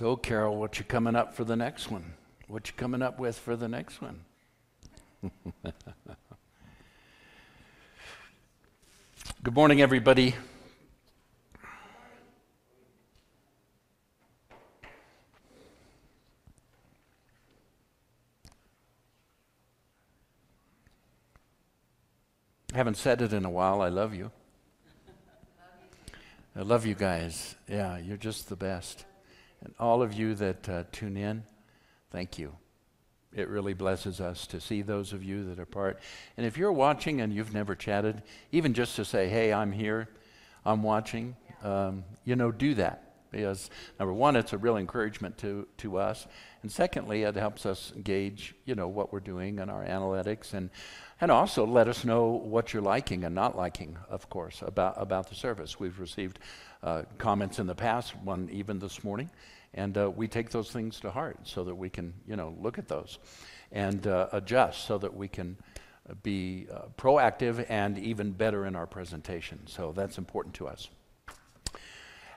So, Carol, what you coming up for the next one? What you coming up with for the next one? Good morning, everybody. I haven't said it in a while. I love you. I love you guys. Yeah, you're just the best. And all of you that uh, tune in, thank you. It really blesses us to see those of you that are part. And if you're watching and you've never chatted, even just to say, hey, I'm here, I'm watching, um, you know, do that. Because, number one, it's a real encouragement to, to us. And secondly, it helps us gauge, you know, what we're doing and our analytics. And and also let us know what you're liking and not liking, of course, about, about the service. We've received uh, comments in the past, one even this morning, and uh, we take those things to heart so that we can, you know, look at those and uh, adjust so that we can be uh, proactive and even better in our presentation. So that's important to us.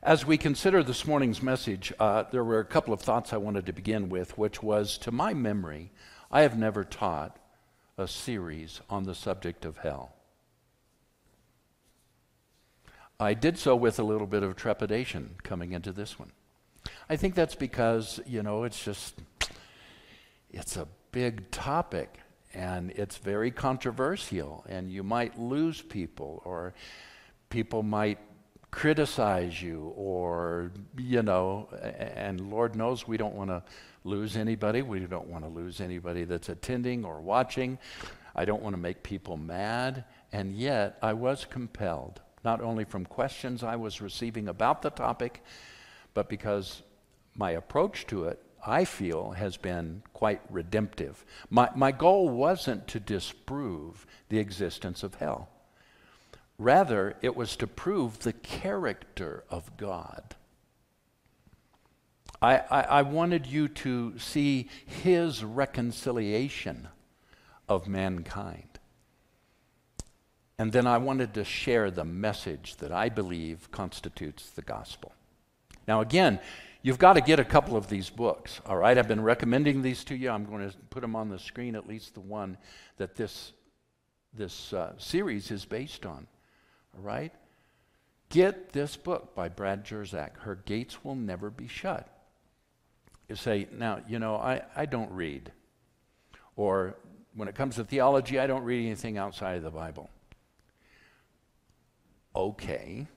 As we consider this morning's message, uh, there were a couple of thoughts I wanted to begin with, which was to my memory, I have never taught a series on the subject of hell. I did so with a little bit of trepidation coming into this one. I think that's because, you know, it's just, it's a big topic and it's very controversial and you might lose people or people might criticize you or, you know, and Lord knows we don't want to lose anybody. We don't want to lose anybody that's attending or watching. I don't want to make people mad. And yet, I was compelled, not only from questions I was receiving about the topic, but because my approach to it, I feel, has been quite redemptive. My, my goal wasn't to disprove the existence of hell. Rather, it was to prove the character of God. I, I, I wanted you to see his reconciliation of mankind. And then I wanted to share the message that I believe constitutes the gospel. Now, again, you've got to get a couple of these books, all right? I've been recommending these to you. I'm going to put them on the screen, at least the one that this, this uh, series is based on, all right? Get this book by Brad Jersak, Her Gates Will Never Be Shut. Say, now, you know, I, I don't read. Or when it comes to theology, I don't read anything outside of the Bible. Okay.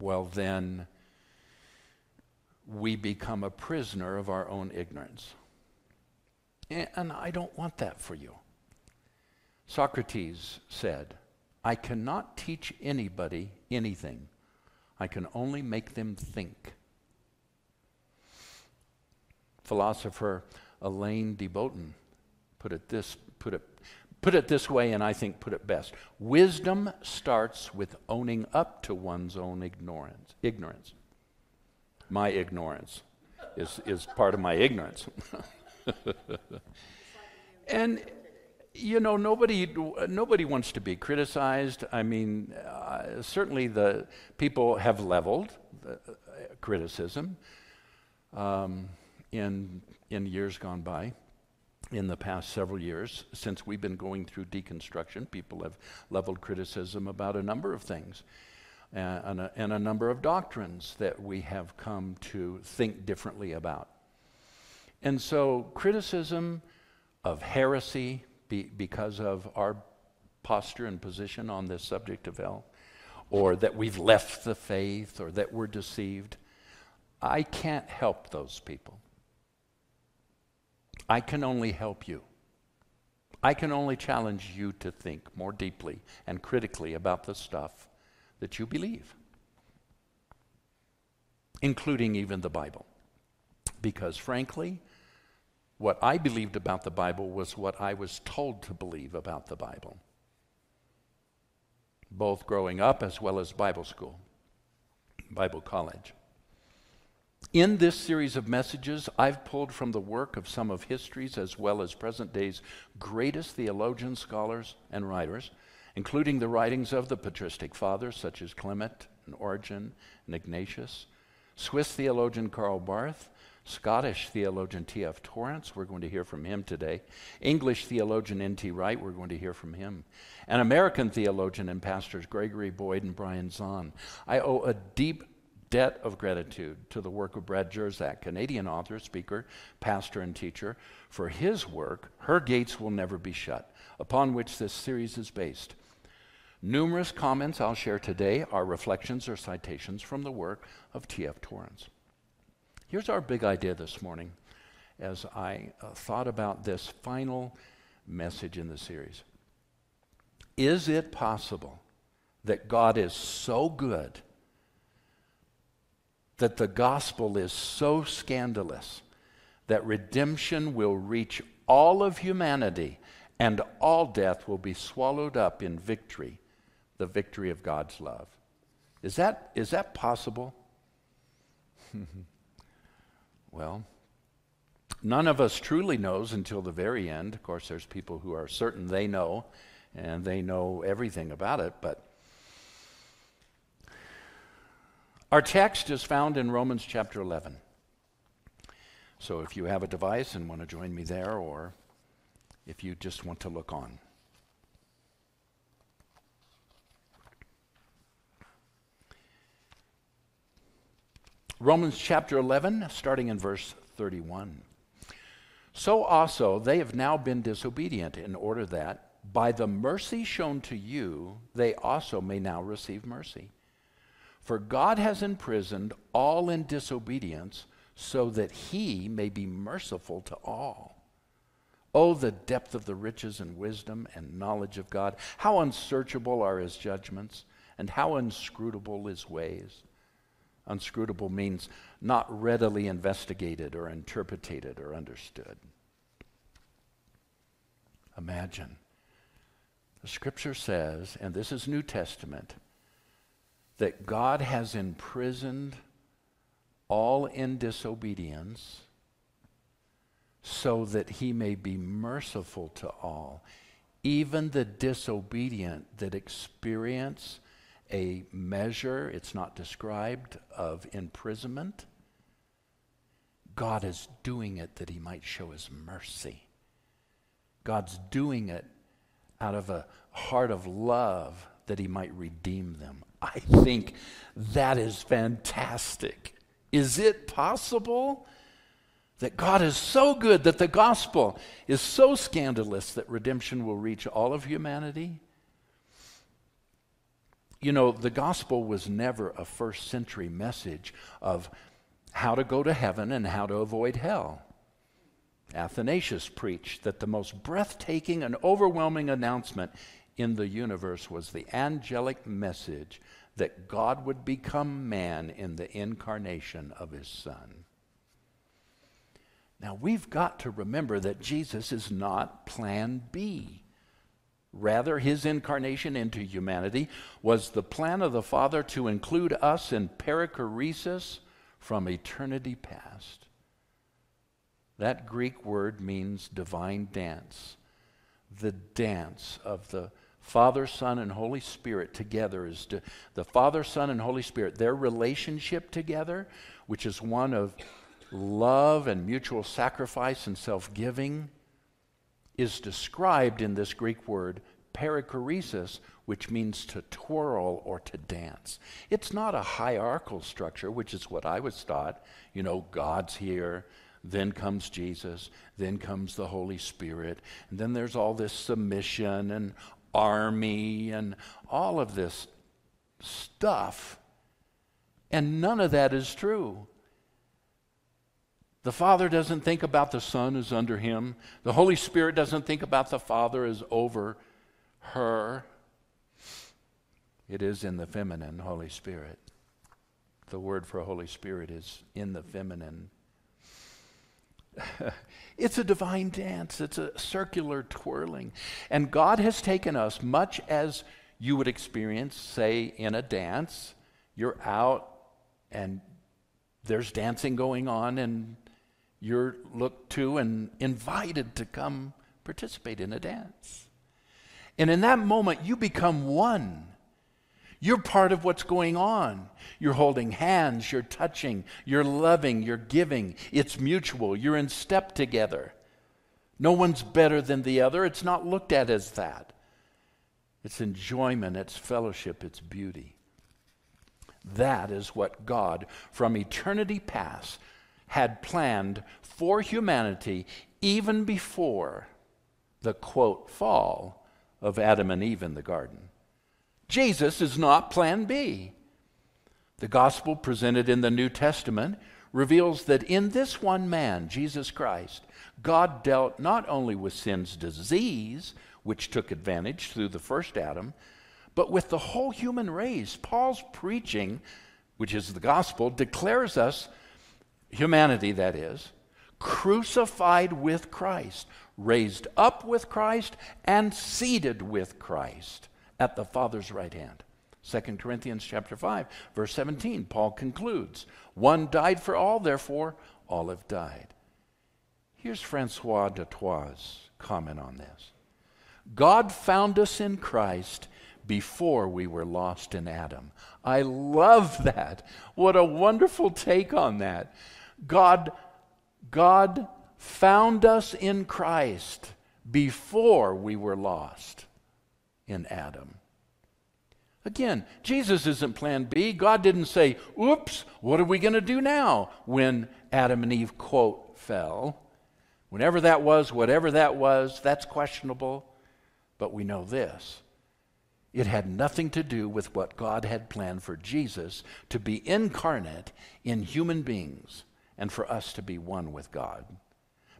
Well, then we become a prisoner of our own ignorance. And I don't want that for you. Socrates said, I cannot teach anybody anything. I can only make them think philosopher Alain de Botton put it this put it put it this way and I think put it best. Wisdom starts with owning up to one's own ignorance. Ignorance. My ignorance is is part of my ignorance. and you know nobody nobody wants to be criticized i mean uh, certainly the people have leveled uh, criticism um, in, in years gone by, in the past several years, since we've been going through deconstruction, people have leveled criticism about a number of things uh, and, a, and a number of doctrines that we have come to think differently about. And so, criticism of heresy be, because of our posture and position on this subject of hell, or that we've left the faith, or that we're deceived, I can't help those people. I can only help you. I can only challenge you to think more deeply and critically about the stuff that you believe, including even the Bible. Because frankly, what I believed about the Bible was what I was told to believe about the Bible, both growing up as well as Bible school, Bible college. In this series of messages, I've pulled from the work of some of history's as well as present day's greatest theologians, scholars, and writers, including the writings of the patristic fathers such as Clement and Origen and Ignatius, Swiss theologian Karl Barth, Scottish theologian T.F. Torrance, we're going to hear from him today. English theologian N.T. Wright, we're going to hear from him. And American theologian and pastors Gregory Boyd and Brian Zahnd. I owe a deep debt of gratitude to the work of Brad Jersak, Canadian author, speaker, pastor, and teacher, for his work, Her Gates Will Never Be Shut, upon which this series is based. Numerous comments I'll share today are reflections or citations from the work of T.F. Torrance. Here's our big idea this morning as I uh, thought about this final message in the series. Is it possible that God is so good, that the gospel is so scandalous, that redemption will reach all of humanity and all death will be swallowed up in victory, the victory of God's love? Is that, is that possible? Well, none of us truly knows until the very end. Of course, there's people who are certain they know and they know everything about it, but our text is found in Romans chapter 11. So if you have a device and want to join me there, or if you just want to look on. Romans chapter 11, starting in verse 31. So also they have now been disobedient, in order that, by the mercy shown to you, they also may now receive mercy. For God has imprisoned all in disobedience, so that he may be merciful to all. Oh, the depth of the riches and wisdom and knowledge of God! How unsearchable are his judgments, and how inscrutable his ways! Unscrutable means not readily investigated or interpreted or understood. Imagine. The scripture says, and this is New Testament, that God has imprisoned all in disobedience so that he may be merciful to all, even the disobedient that experience a measure, it's not described, of imprisonment. God is doing it that he might show his mercy. God's doing it out of a heart of love that he might redeem them. I think that is fantastic. Is it possible that God is so good that the gospel is so scandalous that redemption will reach all of humanity? You know, the gospel was never a first century message of how to go to heaven and how to avoid hell. Athanasius preached that the most breathtaking and overwhelming announcement in the universe was the angelic message that God would become man in the incarnation of his Son. Now, we've got to remember that Jesus is not plan B. Rather, his incarnation into humanity was the plan of the Father to include us in perichoresis from eternity past. That Greek word means divine dance. The dance of the Father, Son, and Holy Spirit together is to, the Father, Son, and Holy Spirit, their relationship together, which is one of love and mutual sacrifice and self giving is described in this Greek word perichoresis, which means to twirl or to dance. It's not a hierarchical structure, which is what I was taught. You know, God's here, then comes Jesus, then comes the Holy Spirit, and then there's all this submission and army and all of this stuff. And none of that is true. The Father doesn't think about the Son as under him. The Holy Spirit doesn't think about the Father as over her. It is in the feminine, Holy Spirit. The word for Holy Spirit is in the feminine. it's a divine dance, it's a circular twirling. And God has taken us, much as you would experience, say, in a dance. You're out and there's dancing going on, and you're looked to and invited to come participate in a dance. And in that moment, you become one. You're part of what's going on. You're holding hands, you're touching, you're loving, you're giving. It's mutual. You're in step together. No one's better than the other. It's not looked at as that. It's enjoyment, it's fellowship, it's beauty. That is what God, from eternity past, had planned for humanity even before the quote fall of Adam and Eve in the garden. Jesus is not plan B. The gospel presented in the New Testament reveals that in this one man, Jesus Christ, God dealt not only with sin's disease, which took advantage through the first Adam, but with the whole human race. Paul's preaching, which is the gospel, declares us, humanity that is, crucified with Christ, raised up with Christ, and seated with Christ at the Father's right hand. 2 Corinthians chapter 5, verse 17, Paul concludes, One died for all, therefore all have died. Here's Francois du Toit's comment on this. God found us in Christ before we were lost in Adam. I love that. What a wonderful take on that. God, God found us in Christ before we were lost in Adam. Again, Jesus isn't plan B. God didn't say, oops, what are we going to do now when Adam and Eve, quote, fell. Whenever that was, whatever that was, that's questionable. But we know this it had nothing to do with what God had planned for Jesus to be incarnate in human beings and for us to be one with God.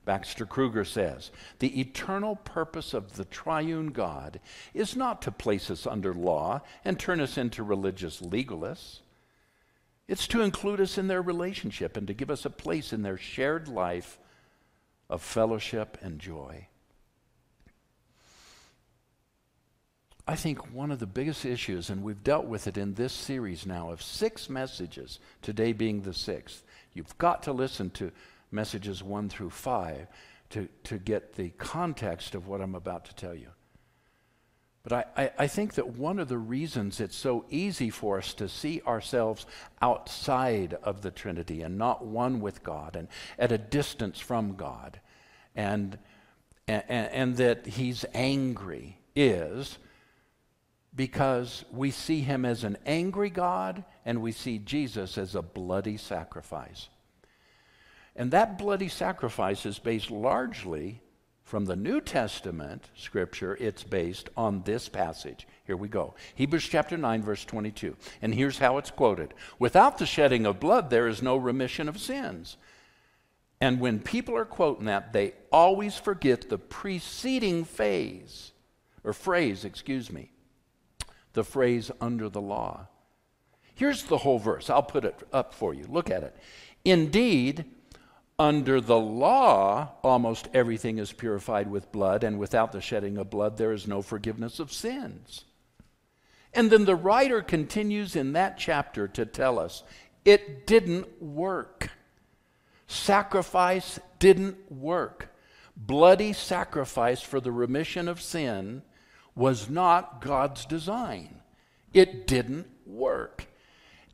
Baxter Kruger says the eternal purpose of the triune God is not to place us under law and turn us into religious legalists. It's to include us in their relationship and to give us a place in their shared life of fellowship and joy. I think one of the biggest issues, and we've dealt with it in this series now of six messages, today being the sixth. You've got to listen to messages one through five to, to get the context of what I'm about to tell you. But I, I, I, think that one of the reasons it's so easy for us to see ourselves outside of the Trinity and not one with God and at a distance from God and, and, and that He's angry is because we see Him as an angry God and we see Jesus as a bloody sacrifice. And that bloody sacrifice is based largely from the New Testament scripture, it's based on this passage. Here we go. Hebrews chapter 9, verse 22. And here's how it's quoted Without the shedding of blood, there is no remission of sins. And when people are quoting that, they always forget the preceding phase, or phrase, excuse me, the phrase under the law. Here's the whole verse. I'll put it up for you. Look at it. Indeed, under the law, almost everything is purified with blood, and without the shedding of blood, there is no forgiveness of sins. And then the writer continues in that chapter to tell us it didn't work. Sacrifice didn't work. Bloody sacrifice for the remission of sin was not God's design. It didn't work.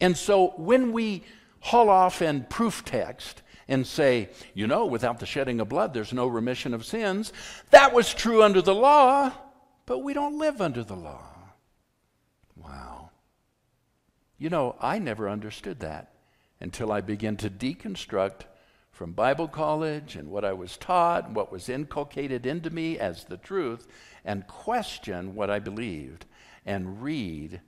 And so when we haul off and proof text, and say, you know, without the shedding of blood, there's no remission of sins. That was true under the law, but we don't live under the law. Wow. You know, I never understood that until I began to deconstruct from Bible college and what I was taught and what was inculcated into me as the truth and question what I believed and read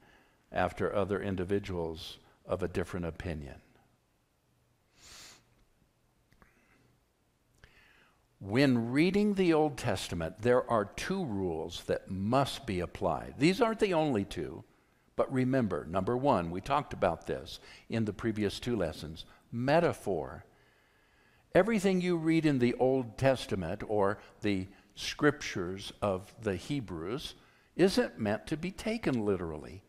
after other individuals of a different opinion. When reading the Old Testament, there are two rules that must be applied. These aren't the only two, but remember number one, we talked about this in the previous two lessons metaphor. Everything you read in the Old Testament or the scriptures of the Hebrews isn't meant to be taken literally.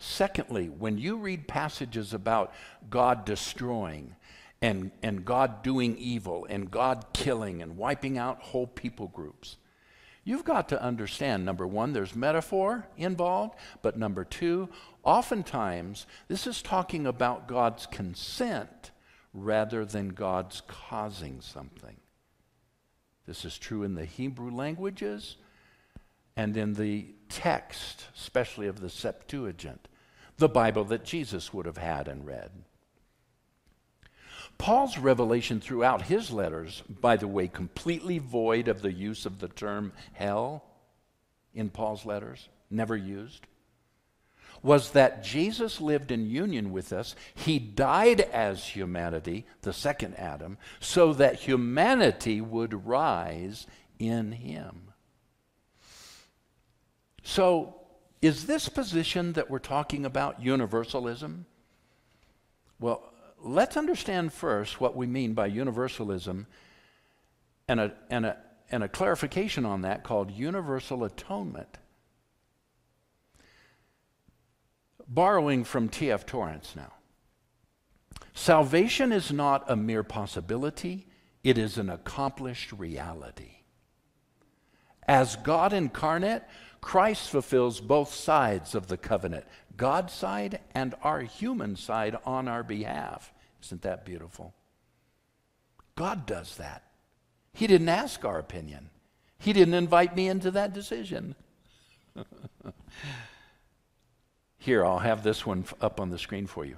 Secondly, when you read passages about God destroying, and, and God doing evil and God killing and wiping out whole people groups. You've got to understand number one, there's metaphor involved, but number two, oftentimes this is talking about God's consent rather than God's causing something. This is true in the Hebrew languages and in the text, especially of the Septuagint, the Bible that Jesus would have had and read. Paul's revelation throughout his letters, by the way, completely void of the use of the term hell in Paul's letters, never used, was that Jesus lived in union with us. He died as humanity, the second Adam, so that humanity would rise in him. So, is this position that we're talking about universalism? Well, let's understand first what we mean by universalism and a, and a, and a clarification on that called universal atonement. Borrowing from T.F. Torrance now. Salvation is not a mere possibility, it is an accomplished reality. As God incarnate, Christ fulfills both sides of the covenant God's side and our human side on our behalf. Isn't that beautiful? God does that. He didn't ask our opinion, He didn't invite me into that decision. Here, I'll have this one up on the screen for you.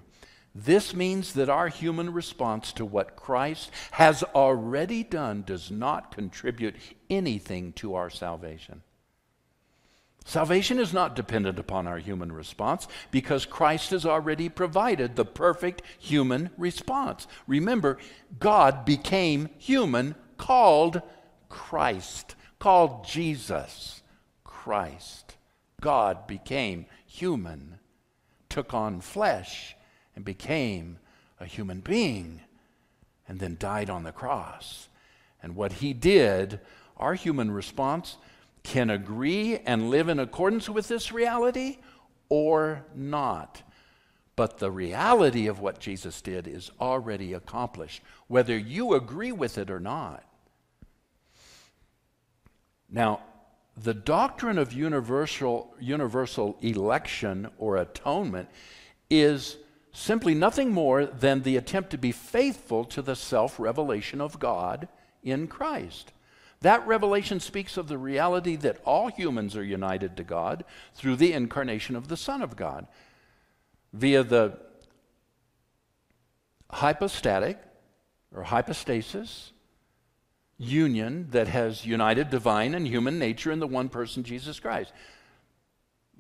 This means that our human response to what Christ has already done does not contribute anything to our salvation. Salvation is not dependent upon our human response because Christ has already provided the perfect human response. Remember, God became human, called Christ, called Jesus Christ. God became human, took on flesh, and became a human being, and then died on the cross. And what he did, our human response, can agree and live in accordance with this reality or not. But the reality of what Jesus did is already accomplished, whether you agree with it or not. Now, the doctrine of universal, universal election or atonement is simply nothing more than the attempt to be faithful to the self revelation of God in Christ. That revelation speaks of the reality that all humans are united to God through the incarnation of the Son of God via the hypostatic or hypostasis union that has united divine and human nature in the one person, Jesus Christ.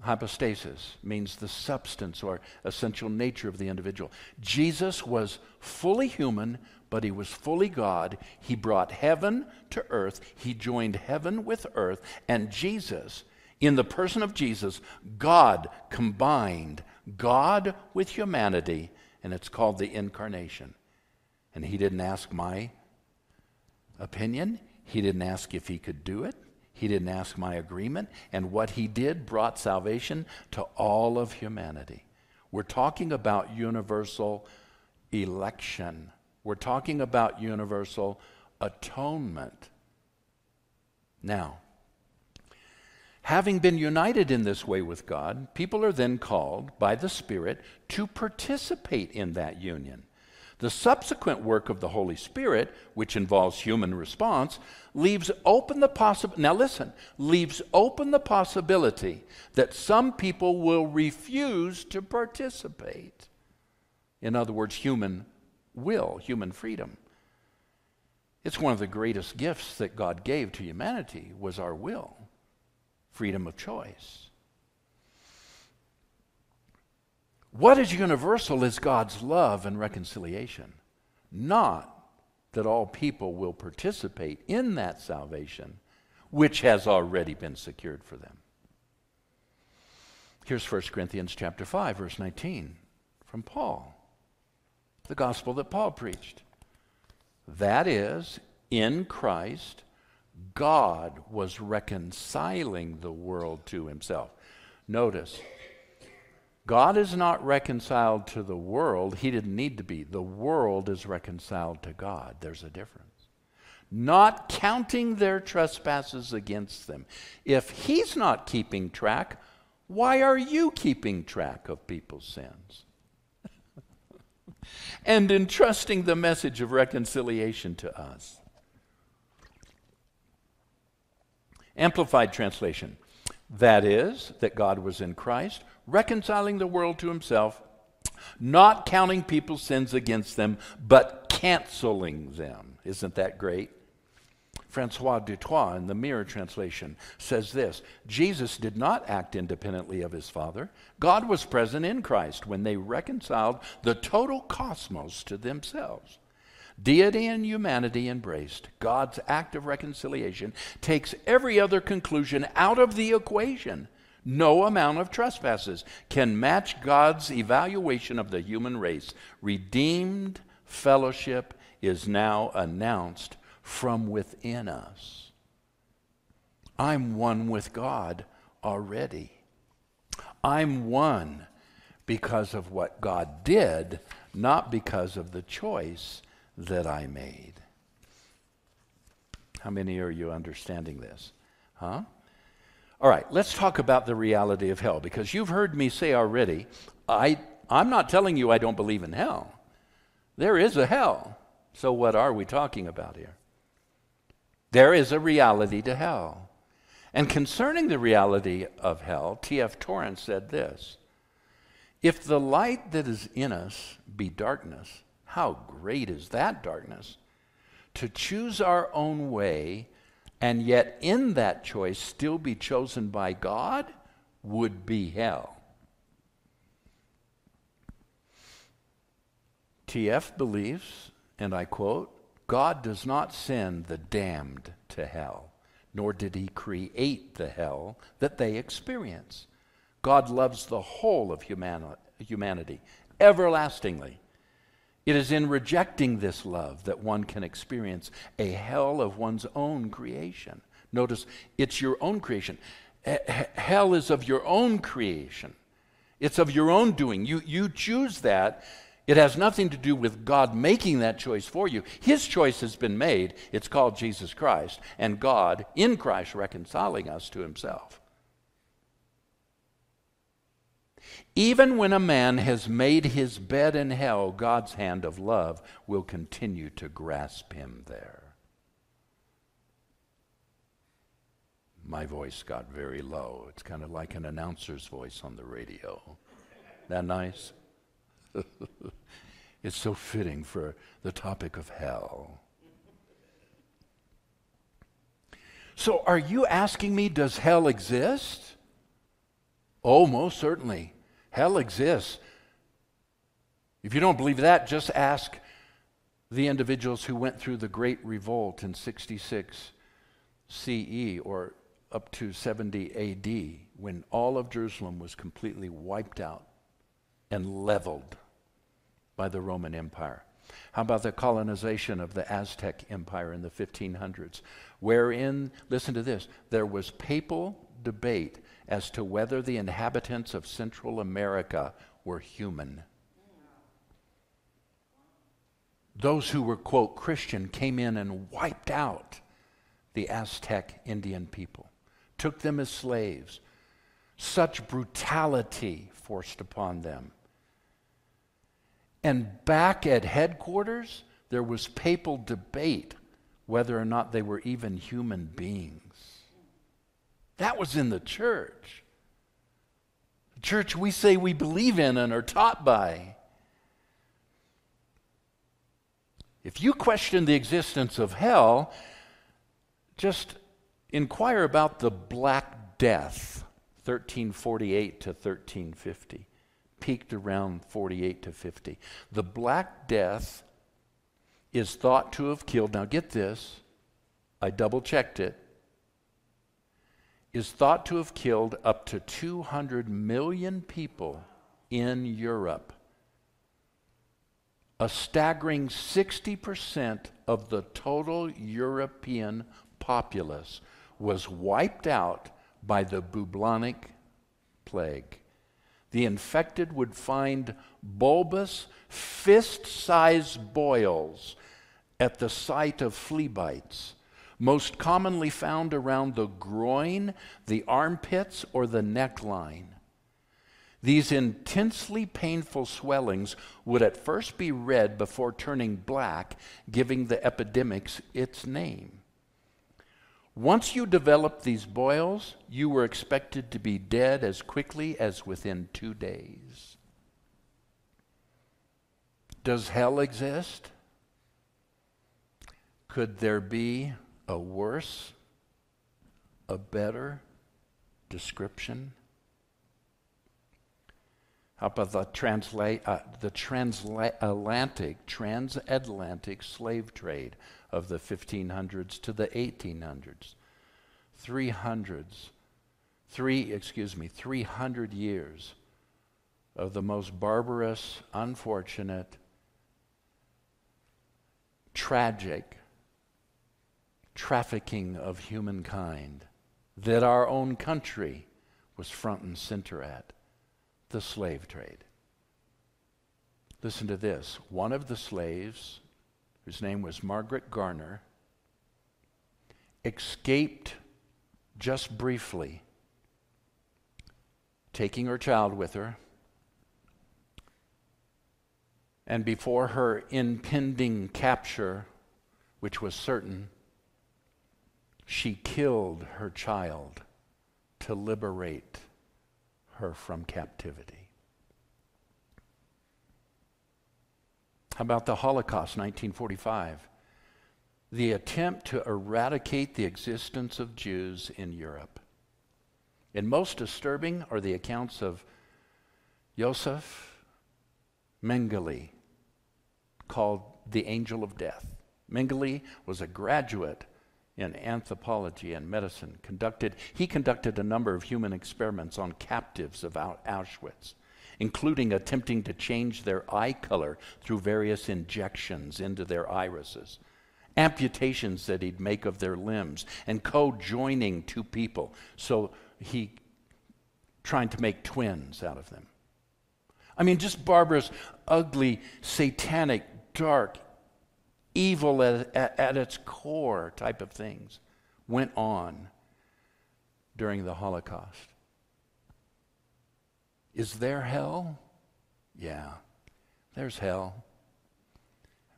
Hypostasis means the substance or essential nature of the individual. Jesus was fully human, but he was fully God. He brought heaven to earth, he joined heaven with earth, and Jesus, in the person of Jesus, God combined God with humanity, and it's called the incarnation. And he didn't ask my opinion, he didn't ask if he could do it. He didn't ask my agreement, and what he did brought salvation to all of humanity. We're talking about universal election. We're talking about universal atonement. Now, having been united in this way with God, people are then called by the Spirit to participate in that union. The subsequent work of the Holy Spirit, which involves human response, leaves open the possibility. Now listen, leaves open the possibility that some people will refuse to participate. In other words, human will, human freedom. It's one of the greatest gifts that God gave to humanity was our will, freedom of choice. What is universal is God's love and reconciliation, not that all people will participate in that salvation which has already been secured for them. Here's 1 Corinthians chapter 5 verse 19 from Paul the gospel that Paul preached. That is, in Christ, God was reconciling the world to himself. Notice, God is not reconciled to the world. He didn't need to be. The world is reconciled to God. There's a difference. not counting their trespasses against them. If he's not keeping track, why are you keeping track of people's sins? and entrusting the message of reconciliation to us. Amplified translation. That is, that God was in Christ, reconciling the world to himself, not counting people's sins against them, but canceling them. Isn't that great? Francois du Toit in the Mirror translation says this Jesus did not act independently of his Father. God was present in Christ when they reconciled the total cosmos to themselves. Deity and humanity embraced, God's act of reconciliation takes every other conclusion out of the equation. No amount of trespasses can match God's evaluation of the human race. Redeemed fellowship is now announced from within us. I'm one with God already. I'm one because of what God did, not because of the choice that I made. How many are you understanding this? Huh? All right, let's talk about the reality of hell because you've heard me say already, I, I'm not telling you I don't believe in hell. There is a hell. So, what are we talking about here? There is a reality to hell. And concerning the reality of hell, T.F. Torrance said this If the light that is in us be darkness, how great is that darkness? To choose our own way and yet in that choice still be chosen by God would be hell. T.F. believes, and I quote, God does not send the damned to hell, nor did he create the hell that they experience. God loves the whole of humani- humanity everlastingly. It is in rejecting this love that one can experience a hell of one's own creation. Notice, it's your own creation. Hell is of your own creation, it's of your own doing. You, you choose that it has nothing to do with God making that choice for you. His choice has been made. It's called Jesus Christ, and God in Christ reconciling us to himself. Even when a man has made his bed in hell, God's hand of love will continue to grasp him there. My voice got very low. It's kind of like an announcer's voice on the radio. That nice? it's so fitting for the topic of hell. So, are you asking me, does hell exist? Oh, most certainly. Hell exists. If you don't believe that, just ask the individuals who went through the Great Revolt in 66 CE or up to 70 AD when all of Jerusalem was completely wiped out and leveled by the Roman Empire. How about the colonization of the Aztec Empire in the 1500s, wherein, listen to this, there was papal debate as to whether the inhabitants of Central America were human. Those who were, quote, Christian came in and wiped out the Aztec Indian people, took them as slaves. Such brutality forced upon them. And back at headquarters, there was papal debate whether or not they were even human beings. That was in the church. The church we say we believe in and are taught by. If you question the existence of hell, just inquire about the Black Death, 1348 to 1350 peaked around 48 to 50. The Black Death is thought to have killed, now get this, I double checked it, is thought to have killed up to 200 million people in Europe. A staggering 60% of the total European populace was wiped out by the bubonic plague the infected would find bulbous, fist sized boils at the site of flea bites, most commonly found around the groin, the armpits, or the neckline. These intensely painful swellings would at first be red before turning black, giving the epidemics its name. Once you developed these boils, you were expected to be dead as quickly as within two days. Does hell exist? Could there be a worse, a better description? How about the, transla- uh, the transatlantic, transatlantic slave trade of the 1500s to the 1800s? 300s, three, excuse me, 300 years of the most barbarous, unfortunate, tragic trafficking of humankind that our own country was front and center at the slave trade. Listen to this. One of the slaves, whose name was Margaret Garner, escaped just briefly, taking her child with her. And before her impending capture, which was certain, she killed her child to liberate her from captivity. How about the Holocaust, 1945? The attempt to eradicate the existence of Jews in Europe. And most disturbing are the accounts of Joseph Mengele, called the Angel of Death. Mengele was a graduate in anthropology and medicine conducted he conducted a number of human experiments on captives of Auschwitz including attempting to change their eye color through various injections into their irises amputations that he'd make of their limbs and co-joining two people. So he trying to make twins out of them. I mean just barbarous ugly satanic dark evil at, at, at its core type of things went on during the Holocaust. Is there hell? Yeah, there's hell.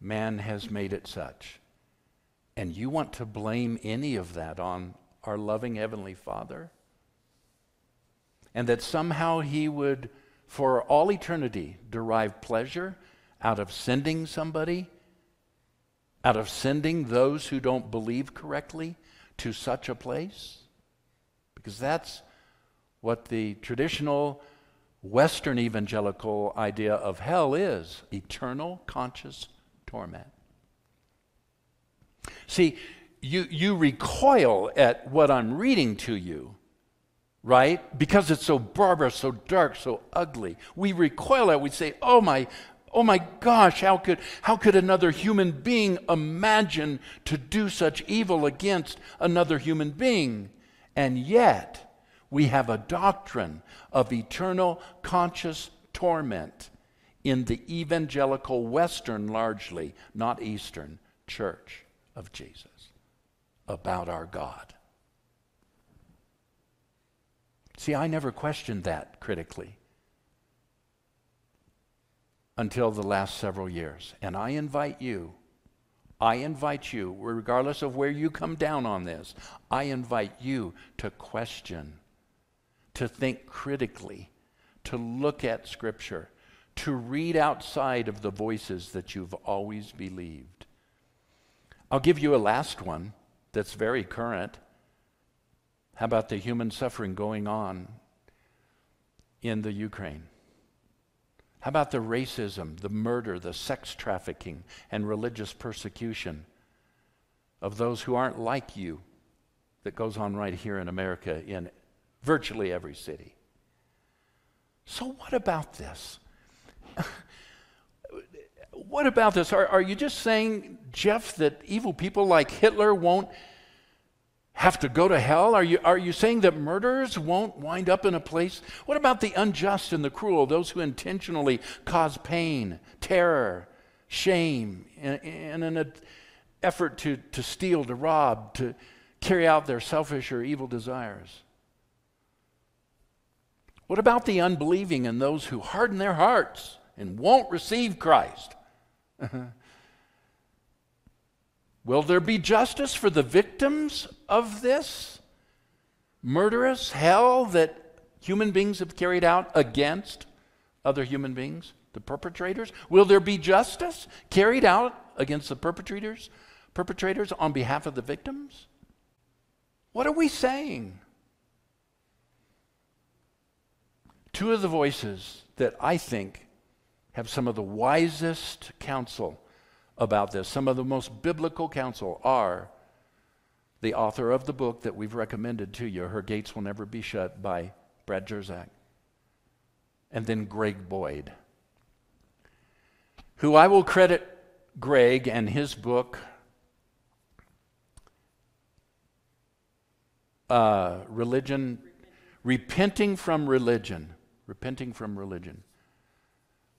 Man has made it such. And you want to blame any of that on our loving Heavenly Father? And that somehow He would, for all eternity, derive pleasure out of sending somebody out of sending those who don't believe correctly to such a place? Because that's what the traditional Western evangelical idea of hell is eternal conscious torment. See, you, you recoil at what I'm reading to you, right? Because it's so barbarous, so dark, so ugly. We recoil at it. We say, oh my, Oh my gosh, how could, how could another human being imagine to do such evil against another human being? And yet, we have a doctrine of eternal conscious torment in the evangelical Western, largely, not Eastern, church of Jesus about our God. See, I never questioned that critically until the last several years. And I invite you, I invite you, regardless of where you come down on this, I invite you to question, to think critically, to look at Scripture, to read outside of the voices that you've always believed. I'll give you a last one that's very current. How about the human suffering going on in the Ukraine? How about the racism, the murder, the sex trafficking, and religious persecution of those who aren't like you that goes on right here in America in virtually every city? So, what about this? what about this? Are, are you just saying, Jeff, that evil people like Hitler won't have to go to hell? Are you, are you saying that murderers won't wind up in a place? What about the unjust and the cruel, those who intentionally cause pain, terror, shame, and, and an, effort to, to steal, to rob, to carry out their selfish or evil desires? What about the unbelieving and those who harden their hearts and won't receive Christ? Will there be justice for the victims of this murderous hell that human beings have carried out against other human beings, the perpetrators? Will there be justice carried out against the perpetrators, perpetrators on behalf of the victims? What are we saying? Two of the voices that I think have some of the wisest counsel about this, some of the most biblical counsel are the author of the book that we've recommended to you, Her Gates Will Never Be Shut by Brad Jersak, and then Greg Boyd, who I will credit Greg and his book, uh, Religion, Repenting from Religion repenting from religion,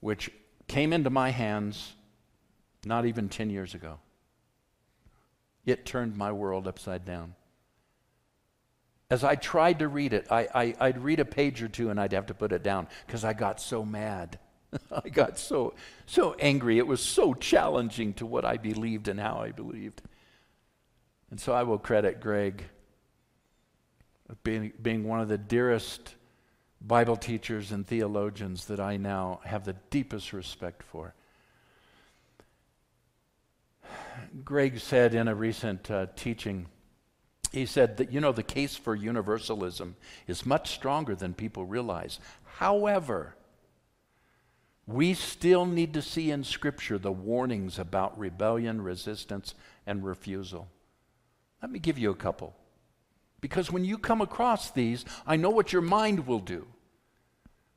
which came into my hands not even 10 years ago. It turned my world upside down. As I tried to read it, I, I, would read a page or two and I'd have to put it down because I got so mad. I got so, so angry. It was so challenging to what I believed and how I believed. And so I will credit Greg being, being one of the dearest Bible teachers and theologians that I now have the deepest respect for. Greg said in a recent uh, teaching, he said that, you know, the case for universalism is much stronger than people realize. However, we still need to see in Scripture the warnings about rebellion, resistance, and refusal. Let me give you a couple. Because when you come across these, I know what your mind will do.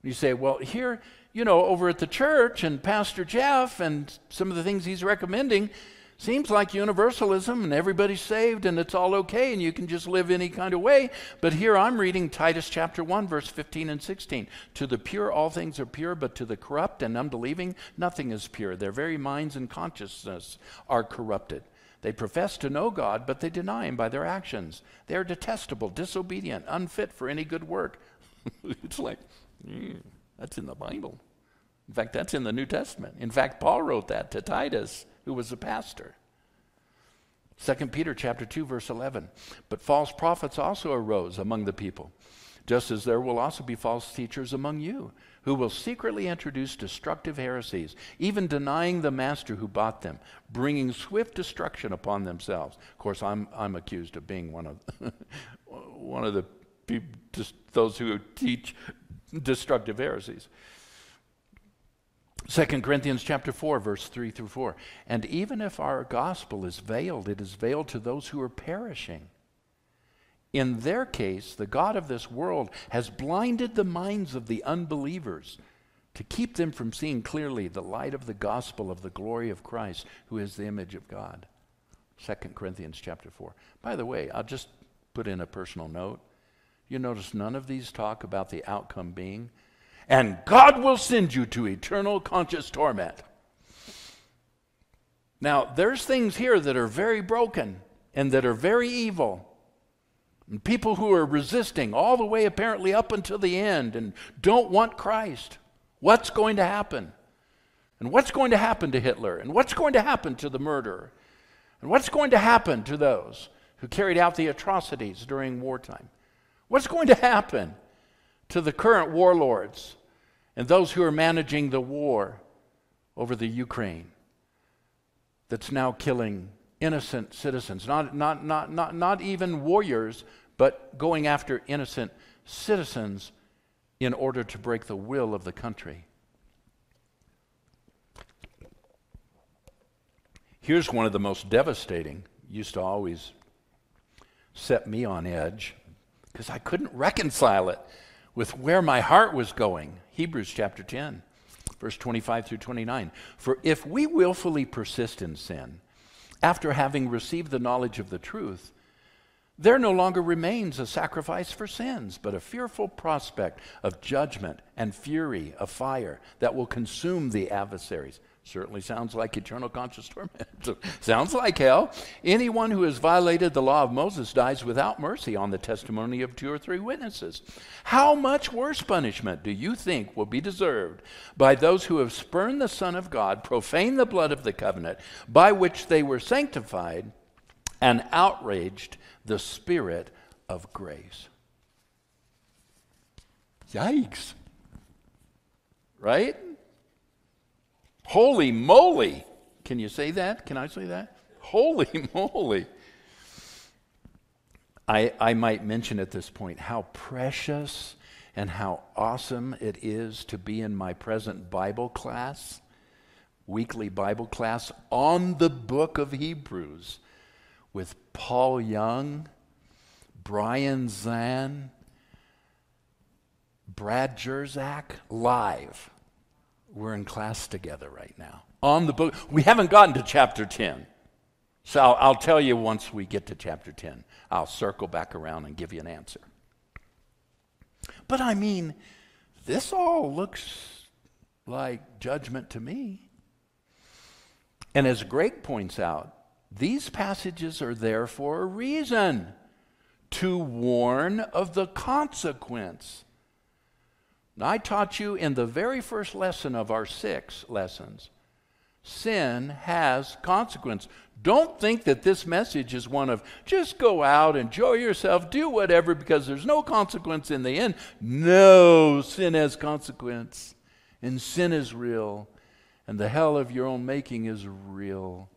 You say, well, here, you know, over at the church and Pastor Jeff and some of the things he's recommending seems like universalism and everybody's saved and it's all okay and you can just live any kind of way. But here I'm reading Titus chapter 1, verse 15 and 16. To the pure, all things are pure, but to the corrupt and unbelieving, nothing is pure. Their very minds and consciousness are corrupted. They profess to know God, but they deny Him by their actions. They are detestable, disobedient, unfit for any good work. it's like, mm, that's in the Bible. In fact, that's in the New Testament. In fact, Paul wrote that to Titus, who was a pastor. 2 Peter chapter 2 verse 11. But false prophets also arose among the people, just as there will also be false teachers among you who will secretly introduce destructive heresies, even denying the master who bought them, bringing swift destruction upon themselves. Of course, I'm, I'm accused of being one of, one of the people, those who teach destructive heresies. 2 Corinthians chapter 4 verse 3 through 4. And even if our gospel is veiled, it is veiled to those who are perishing in their case, the God of this world has blinded the minds of the unbelievers to keep them from seeing clearly the light of the gospel of the glory of Christ, who is the image of God. 2 Corinthians chapter 4. By the way, I'll just put in a personal note. You notice none of these talk about the outcome being, and God will send you to eternal conscious torment. Now, there's things here that are very broken and that are very evil. And people who are resisting all the way apparently up until the end and don't want Christ. What's going to happen? And what's going to happen to Hitler? And what's going to happen to the murderer? And what's going to happen to those who carried out the atrocities during wartime? What's going to happen to the current warlords and those who are managing the war over the Ukraine that's now killing innocent citizens, not, not, not, not, not even warriors, but going after innocent citizens in order to break the will of the country. Here's one of the most devastating, used to always set me on edge because I couldn't reconcile it with where my heart was going. Hebrews chapter 10, verse 25 through 29. For if we willfully persist in sin, after having received the knowledge of the truth, there no longer remains a sacrifice for sins, but a fearful prospect of judgment and fury of fire that will consume the adversaries. Certainly sounds like eternal conscious torment. sounds like hell. Anyone who has violated the law of Moses dies without mercy on the testimony of two or three witnesses. How much worse punishment do you think will be deserved by those who have spurned the Son of God, profaned the blood of the covenant by which they were sanctified, and outraged the Spirit of grace? Yikes. Right? Holy moly. Can you say that? Can I say that? Holy moly. I, I might mention at this point how precious and how awesome it is to be in my present Bible class, weekly Bible class on the book of Hebrews with Paul Young, Brian Zahnd, Brad Jersak, live. We're in class together right now. On the book, we haven't gotten to chapter 10. So I'll, I'll, tell you once we get to chapter 10. I'll circle back around and give you an answer. But I mean, this all looks like judgment to me. And as Greg points out, these passages are there for a reason to warn of the consequence. I taught you in the very first lesson of our six lessons sin has consequence. Don't think that this message is one of just go out, enjoy yourself, do whatever because there's no consequence in the end. No, sin has consequence, and sin is real, and the hell of your own making is real.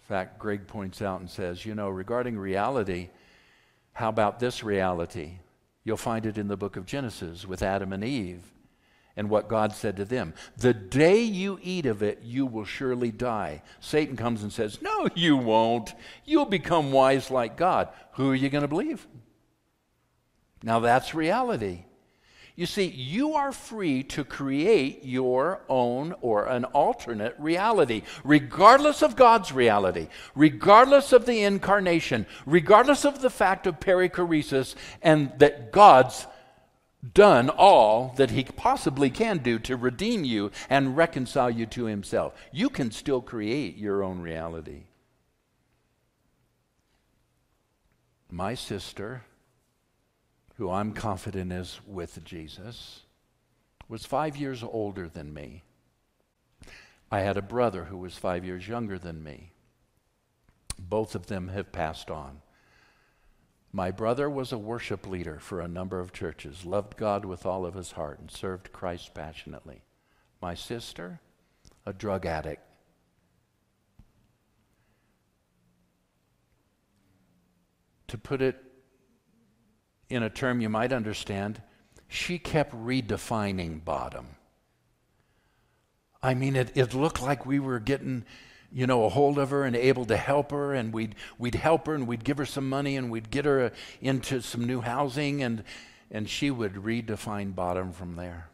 In fact, Greg points out and says, you know, regarding reality, how about this reality? You'll find it in the book of Genesis with Adam and Eve and what God said to them. The day you eat of it, you will surely die. Satan comes and says, No, you won't. You'll become wise like God. Who are you going to believe? Now that's reality. You see, you are free to create your own or an alternate reality, regardless of God's reality, regardless of the incarnation, regardless of the fact of perichoresis, and that God's done all that He possibly can do to redeem you and reconcile you to Himself. You can still create your own reality. My sister who I'm confident is with Jesus, was five years older than me. I had a brother who was five years younger than me. Both of them have passed on. My brother was a worship leader for a number of churches, loved God with all of his heart, and served Christ passionately. My sister, a drug addict. To put it in a term you might understand, she kept redefining bottom. I mean, it, it looked like we were getting, you know, a hold of her and able to help her, and we'd, we'd help her and we'd give her some money and we'd get her into some new housing, and, and she would redefine bottom from there.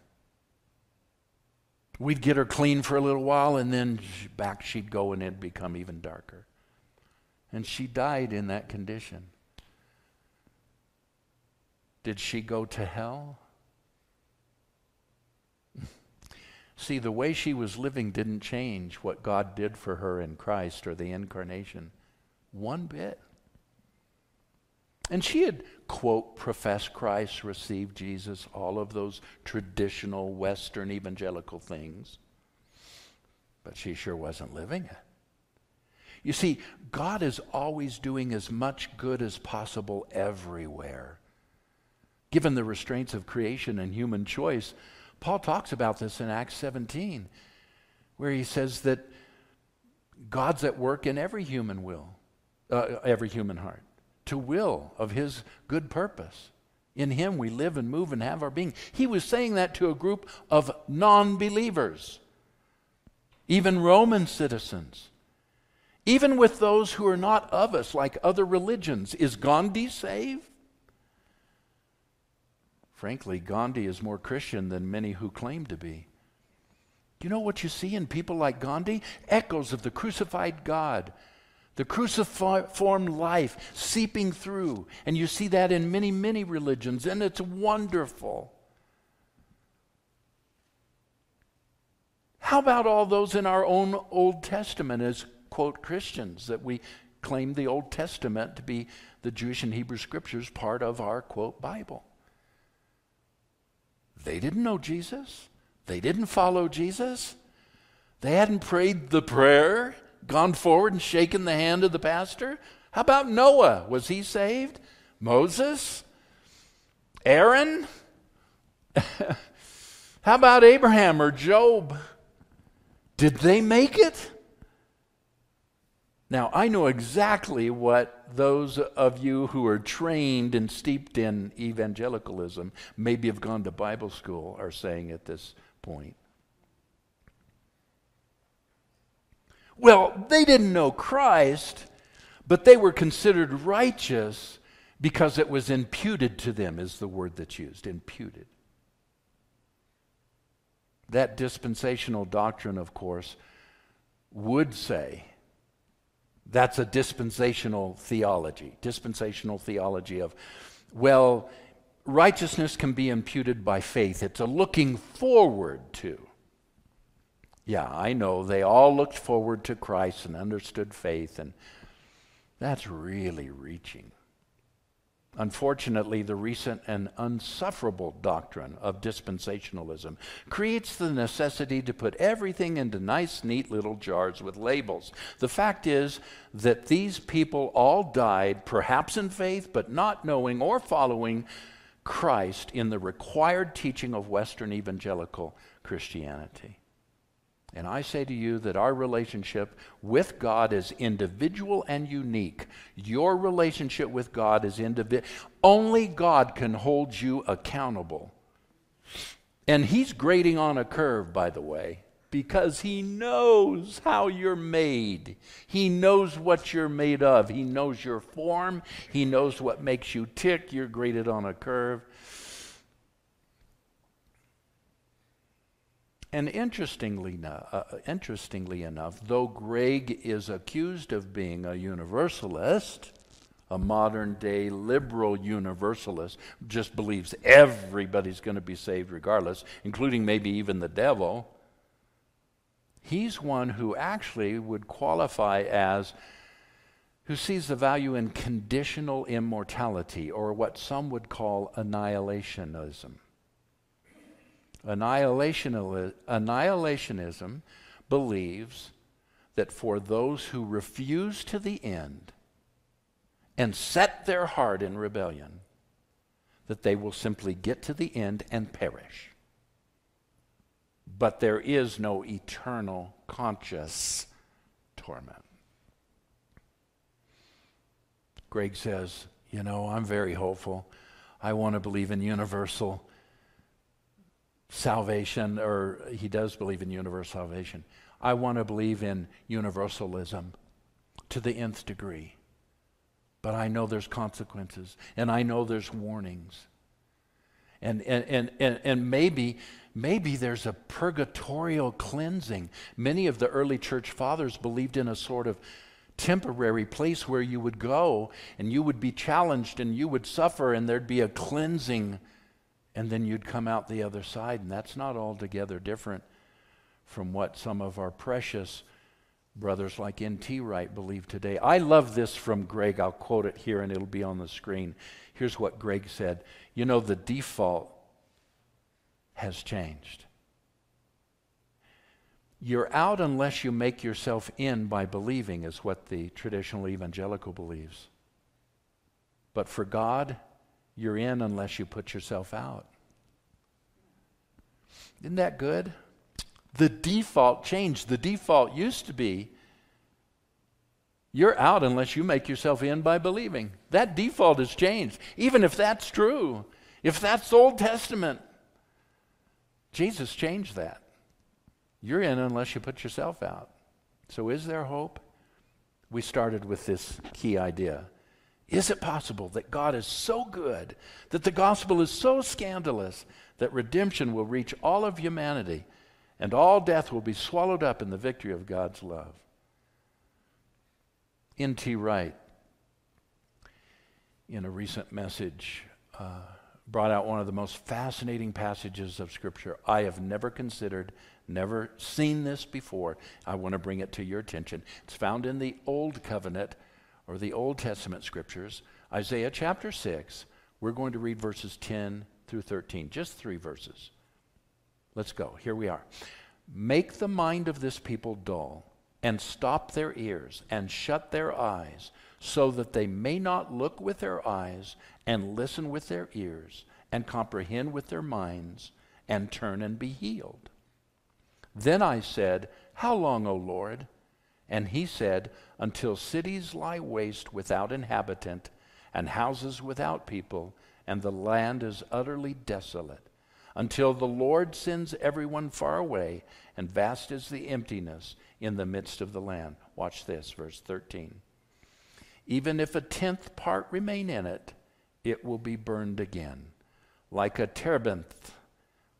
We'd get her clean for a little while, and then back she'd go, and it'd become even darker. And she died in that condition. Did she go to hell? See, the way she was living didn't change what God did for her in Christ or the incarnation one bit. And she had, quote, professed Christ, received Jesus, all of those traditional Western evangelical things. But she sure wasn't living it. You see, God is always doing as much good as possible everywhere given the restraints of creation and human choice. Paul talks about this in Acts 17, where he says that God's at work in every human will, uh, every human heart, to will of his good purpose. In him we live and move and have our being. He was saying that to a group of non believers, even Roman citizens. Even with those who are not of us, like other religions. Is Gandhi saved? Frankly, Gandhi is more Christian than many who claim to be. You know what you see in people like Gandhi? Echoes of the crucified God, the cruciform life seeping through. And you see that in many, many religions, and it's wonderful. How about all those in our own Old Testament as, quote, Christians, that we claim the Old Testament to be the Jewish and Hebrew scriptures part of our, quote, Bible? They didn't know Jesus. They didn't follow Jesus. They hadn't prayed the prayer, gone forward and shaken the hand of the pastor. How about Noah? Was he saved? Moses? Aaron? How about Abraham or Job? Did they make it? Now, I know exactly what those of you who are trained and steeped in evangelicalism, maybe have gone to Bible school, are saying at this point. Well, they didn't know Christ, but they were considered righteous because it was imputed to them, is the word that's used imputed. That dispensational doctrine, of course, would say that's a dispensational theology. Dispensational theology of, well, righteousness can be imputed by faith. It's a looking forward to. Yeah, I know. They all looked forward to Christ and understood faith, and that's really reaching. Unfortunately, the recent and unsufferable doctrine of dispensationalism creates the necessity to put everything into nice, neat little jars with labels. The fact is that these people all died, perhaps in faith, but not knowing or following Christ in the required teaching of Western evangelical Christianity. And I say to you that our relationship with God is individual and unique. Your relationship with God is individual. Only God can hold you accountable. And He's grading on a curve, by the way, because He knows how you're made. He knows what you're made of. He knows your form. He knows what makes you tick. You're graded on a curve. And interestingly, uh, interestingly enough, though Greg is accused of being a universalist, a modern day liberal universalist, just believes everybody's going to be saved regardless, including maybe even the devil, he's one who actually would qualify as who sees the value in conditional immortality, or what some would call annihilationism. Annihilationism believes that for those who refuse to the end and set their heart in rebellion, that they will simply get to the end and perish. But there is no eternal conscious torment. Greg says, You know, I'm very hopeful. I want to believe in universal salvation, or he does believe in universal salvation. I want to believe in universalism to the nth degree. But I know there's consequences, and I know there's warnings. And, and, and, and, and maybe, maybe there's a purgatorial cleansing. Many of the early church fathers believed in a sort of temporary place where you would go and you would be challenged and you would suffer, and there'd be a cleansing and then you'd come out the other side. And that's not altogether different from what some of our precious brothers like N.T. Wright believe today. I love this from Greg. I'll quote it here and it'll be on the screen. Here's what Greg said You know, the default has changed. You're out unless you make yourself in by believing, is what the traditional evangelical believes. But for God, you're in unless you put yourself out. Isn't that good? The default changed. The default used to be you're out unless you make yourself in by believing. That default has changed. Even if that's true, if that's Old Testament, Jesus changed that. You're in unless you put yourself out. So, is there hope? We started with this key idea is it possible that God is so good, that the gospel is so scandalous, that redemption will reach all of humanity and all death will be swallowed up in the victory of God's love? N.T. Wright, in a recent message, uh, brought out one of the most fascinating passages of Scripture I have never considered, never seen this before. I want to bring it to your attention. It's found in the Old Covenant or the Old Testament Scriptures, Isaiah chapter 6. We're going to read verses 10 through 13, just three verses. Let's go. Here we are. Make the mind of this people dull, and stop their ears, and shut their eyes, so that they may not look with their eyes, and listen with their ears, and comprehend with their minds, and turn and be healed. Then I said, How long, O Lord? And he said, Until cities lie waste without inhabitant, and houses without people, and the land is utterly desolate until the Lord sends everyone far away, and vast is the emptiness in the midst of the land. Watch this, verse 13. Even if a tenth part remain in it, it will be burned again, like a terebinth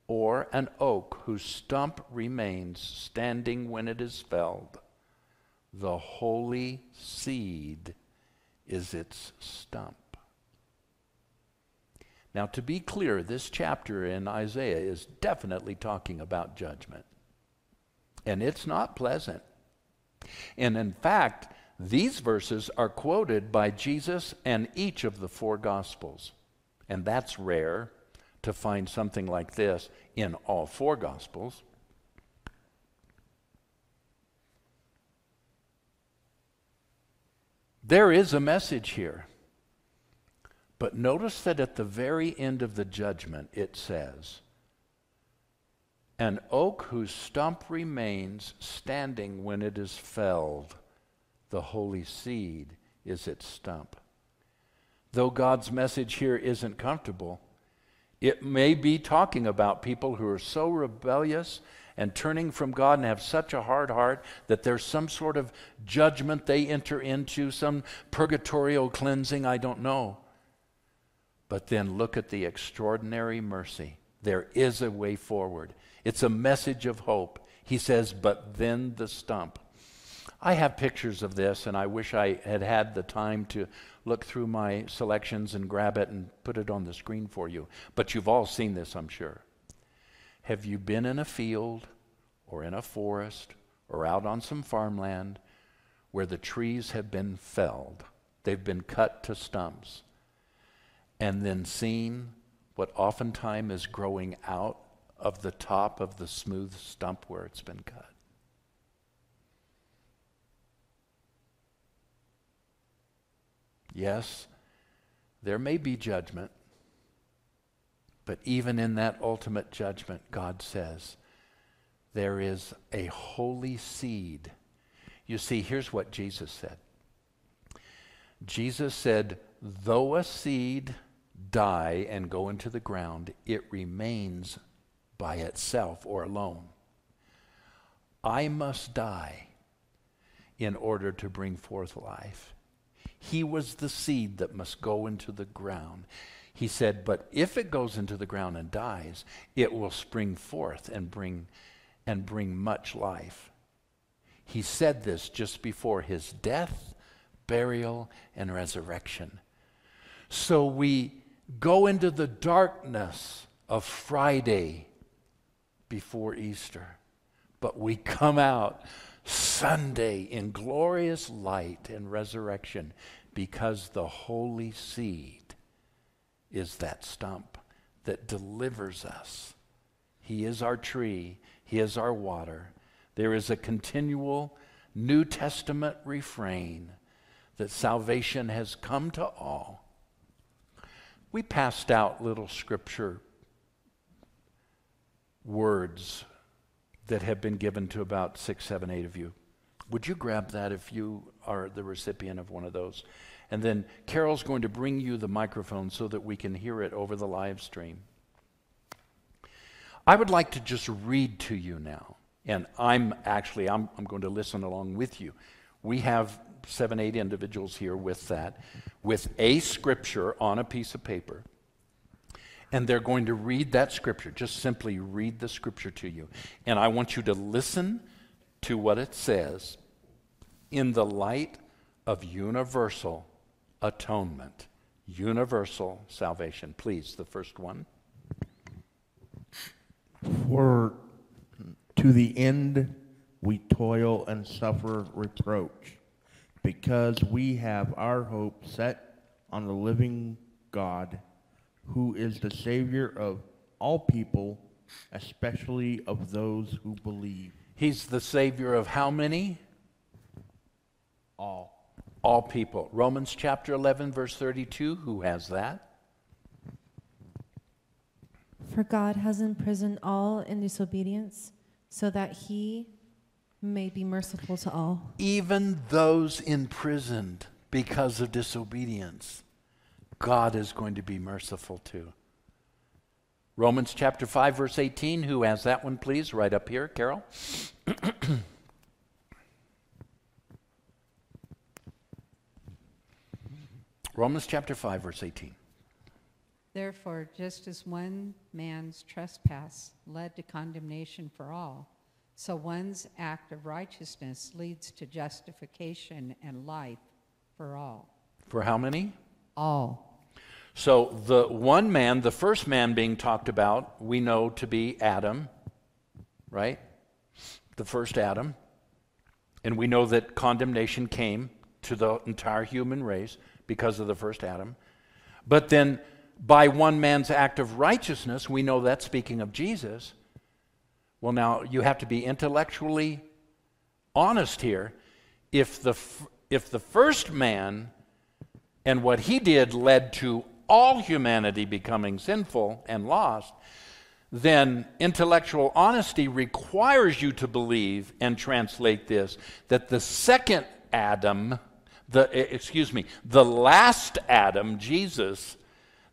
or an oak whose stump remains standing when it is felled. The holy seed is its stump. Now, to be clear, this chapter in Isaiah is definitely talking about judgment. And it's not pleasant. And in fact, these verses are quoted by Jesus and each of the four Gospels. And that's rare to find something like this in all four Gospels. There is a message here. But notice that at the very end of the judgment, it says, An oak whose stump remains standing when it is felled, the holy seed is its stump. Though God's message here isn't comfortable, it may be talking about people who are so rebellious and turning from God and have such a hard heart that there's some sort of judgment they enter into, some purgatorial cleansing, I don't know. But then look at the extraordinary mercy. There is a way forward. It's a message of hope. He says, but then the stump. I have pictures of this, and I wish I had had the time to look through my selections and grab it and put it on the screen for you. But you've all seen this, I'm sure. Have you been in a field or in a forest or out on some farmland where the trees have been felled? They've been cut to stumps and then seen what oftentimes is growing out of the top of the smooth stump where it's been cut. Yes, there may be judgment, but even in that ultimate judgment, God says, there is a holy seed. You see, here's what Jesus said Jesus said, though a seed die and go into the ground, it remains by itself or alone. I must die in order to bring forth life. He was the seed that must go into the ground. He said, But if it goes into the ground and dies, it will spring forth and bring, and bring much life. He said this just before his death, burial, and resurrection. So we go into the darkness of Friday before Easter, but we come out Sunday in glorious light and resurrection because the holy seed is that stump that delivers us. He is our tree, He is our water. There is a continual New Testament refrain that salvation has come to all we passed out little scripture words that have been given to about six, seven, eight of you. Would you grab that if you are the recipient of one of those? And then Carol's going to bring you the microphone so that we can hear it over the live stream. I would like to just read to you now. And I'm actually, I'm, I'm going to listen along with you. We have seven, eight individuals here with that, with a scripture on a piece of paper. And they're going to read that scripture, just simply read the scripture to you. And I want you to listen to what it says in the light of universal atonement. universal salvation. Please, the first one. For to the end we toil and suffer reproach, because we have our hope set on the living God, who is the Savior of all people, especially of those who believe. He's the Savior of how many? All. All people. Romans chapter 11, verse 32. Who has that? For God has imprisoned all in disobedience, so that he may be merciful to all. Even those imprisoned because of disobedience, God is going to be merciful to. Romans chapter 5, verse 18. Who has that one, please? Right up here, Carol. Romans chapter 5, verse 18. Therefore, just as one man's trespass led to condemnation for all, so one's act of righteousness leads to justification and life for all. For how many? All. So the one man, the first man being talked about, we know to be Adam, right? The first Adam. And we know that condemnation came to the entire human race because of the first Adam. But then by one man's act of righteousness, we know that speaking of Jesus. Well, now you have to be intellectually honest here. If the, if the first man and what he did led to all humanity becoming sinful and lost, then intellectual honesty requires you to believe and translate this that the second Adam, the eh, excuse me, the last Adam, Jesus,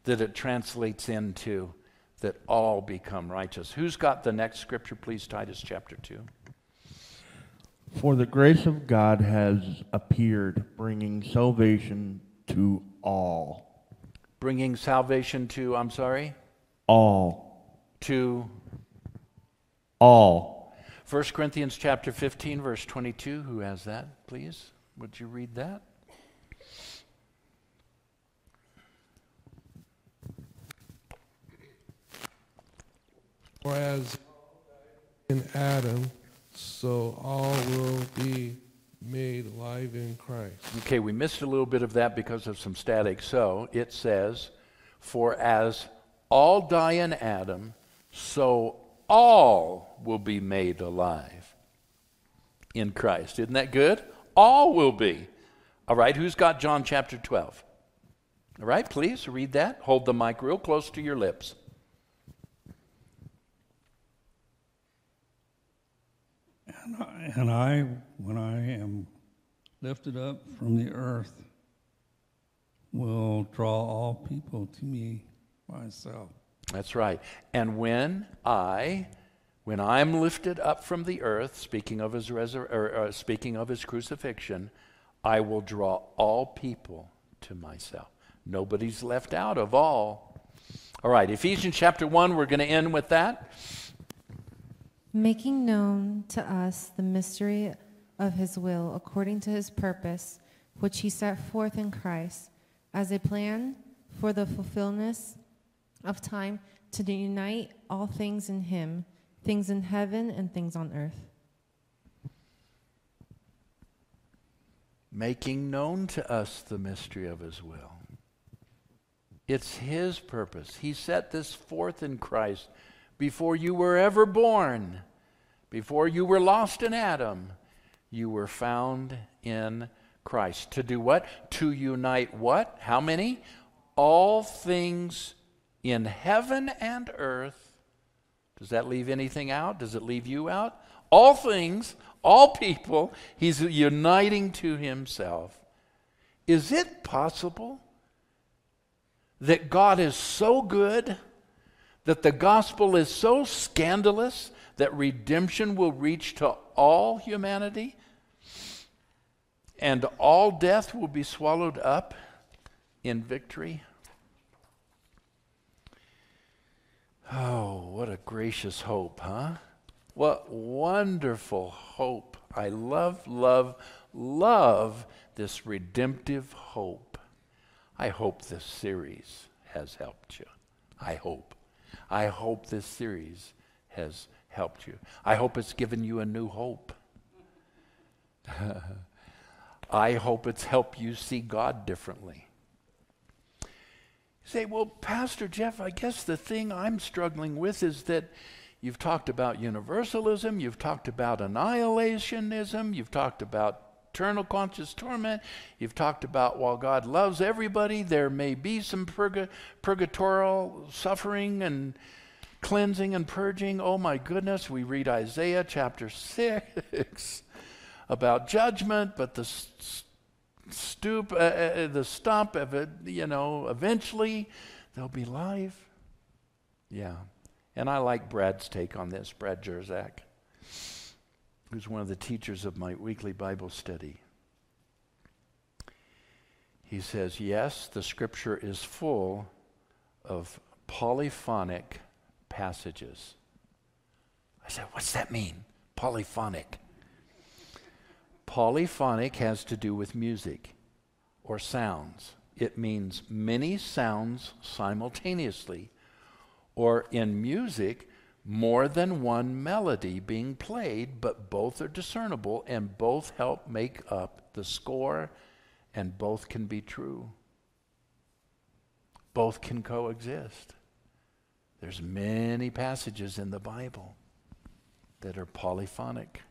that it translates into that all become righteous. Who's got the next scripture, please? Titus chapter 2. For the grace of God has appeared, bringing salvation to all. Bringing salvation to, I'm sorry? All. To all. 1 Corinthians chapter 15 verse 22. Who has that, please? Would you read that? Whereas in Adam, so all will be made alive in Christ. Okay, we missed a little bit of that because of some static. So it says, For as all die in Adam, so all will be made alive in Christ. Isn't that good? All will be. All right, who's got John chapter 12? All right, please read that. Hold the mic real close to your lips. And I, and I, when I am lifted up from the earth, will draw all people to me myself. That's right. And when I, when I'm lifted up from the earth, speaking of his resur- or, or speaking of his crucifixion, I will draw all people to myself. Nobody's left out of all. All right, Ephesians chapter 1, we're going to end with that. Making known to us the mystery of his will according to his purpose, which he set forth in Christ as a plan for the fulfillment of time to unite all things in him, things in heaven and things on earth. Making known to us the mystery of his will. It's his purpose. He set this forth in Christ before you were ever born, before you were lost in Adam. You were found in Christ. To do what? To unite what? How many? All things in heaven and earth. Does that leave anything out? Does it leave you out? All things, all people, he's uniting to himself. Is it possible that God is so good, that the gospel is so scandalous, that redemption will reach to all humanity? And all death will be swallowed up in victory? Oh, what a gracious hope, huh? What wonderful hope. I love, love, love this redemptive hope. I hope this series has helped you. I hope. I hope this series has helped you. I hope it's given you a new hope. I hope it's helped you see God differently. Say, well, Pastor Jeff, I guess the thing I'm struggling with is that you've talked about universalism, you've talked about annihilationism, you've talked about eternal conscious torment, you've talked about while God loves everybody, there may be some purga- purgatorial suffering and cleansing and purging. Oh my goodness, we read Isaiah chapter 6 about judgment, but the s- stoop, uh, uh, the stump of it, you know, eventually there'll be life. Yeah. And I like Brad's take on this, Brad Jersak, who's one of the teachers of my weekly Bible study. He says, yes, the scripture is full of polyphonic passages. I said, what's that mean? Polyphonic. Polyphonic has to do with music or sounds. It means many sounds simultaneously, or in music, more than one melody being played, but both are discernible and both help make up the score, and both can be true. Both can coexist. There's many passages in the Bible that are polyphonic.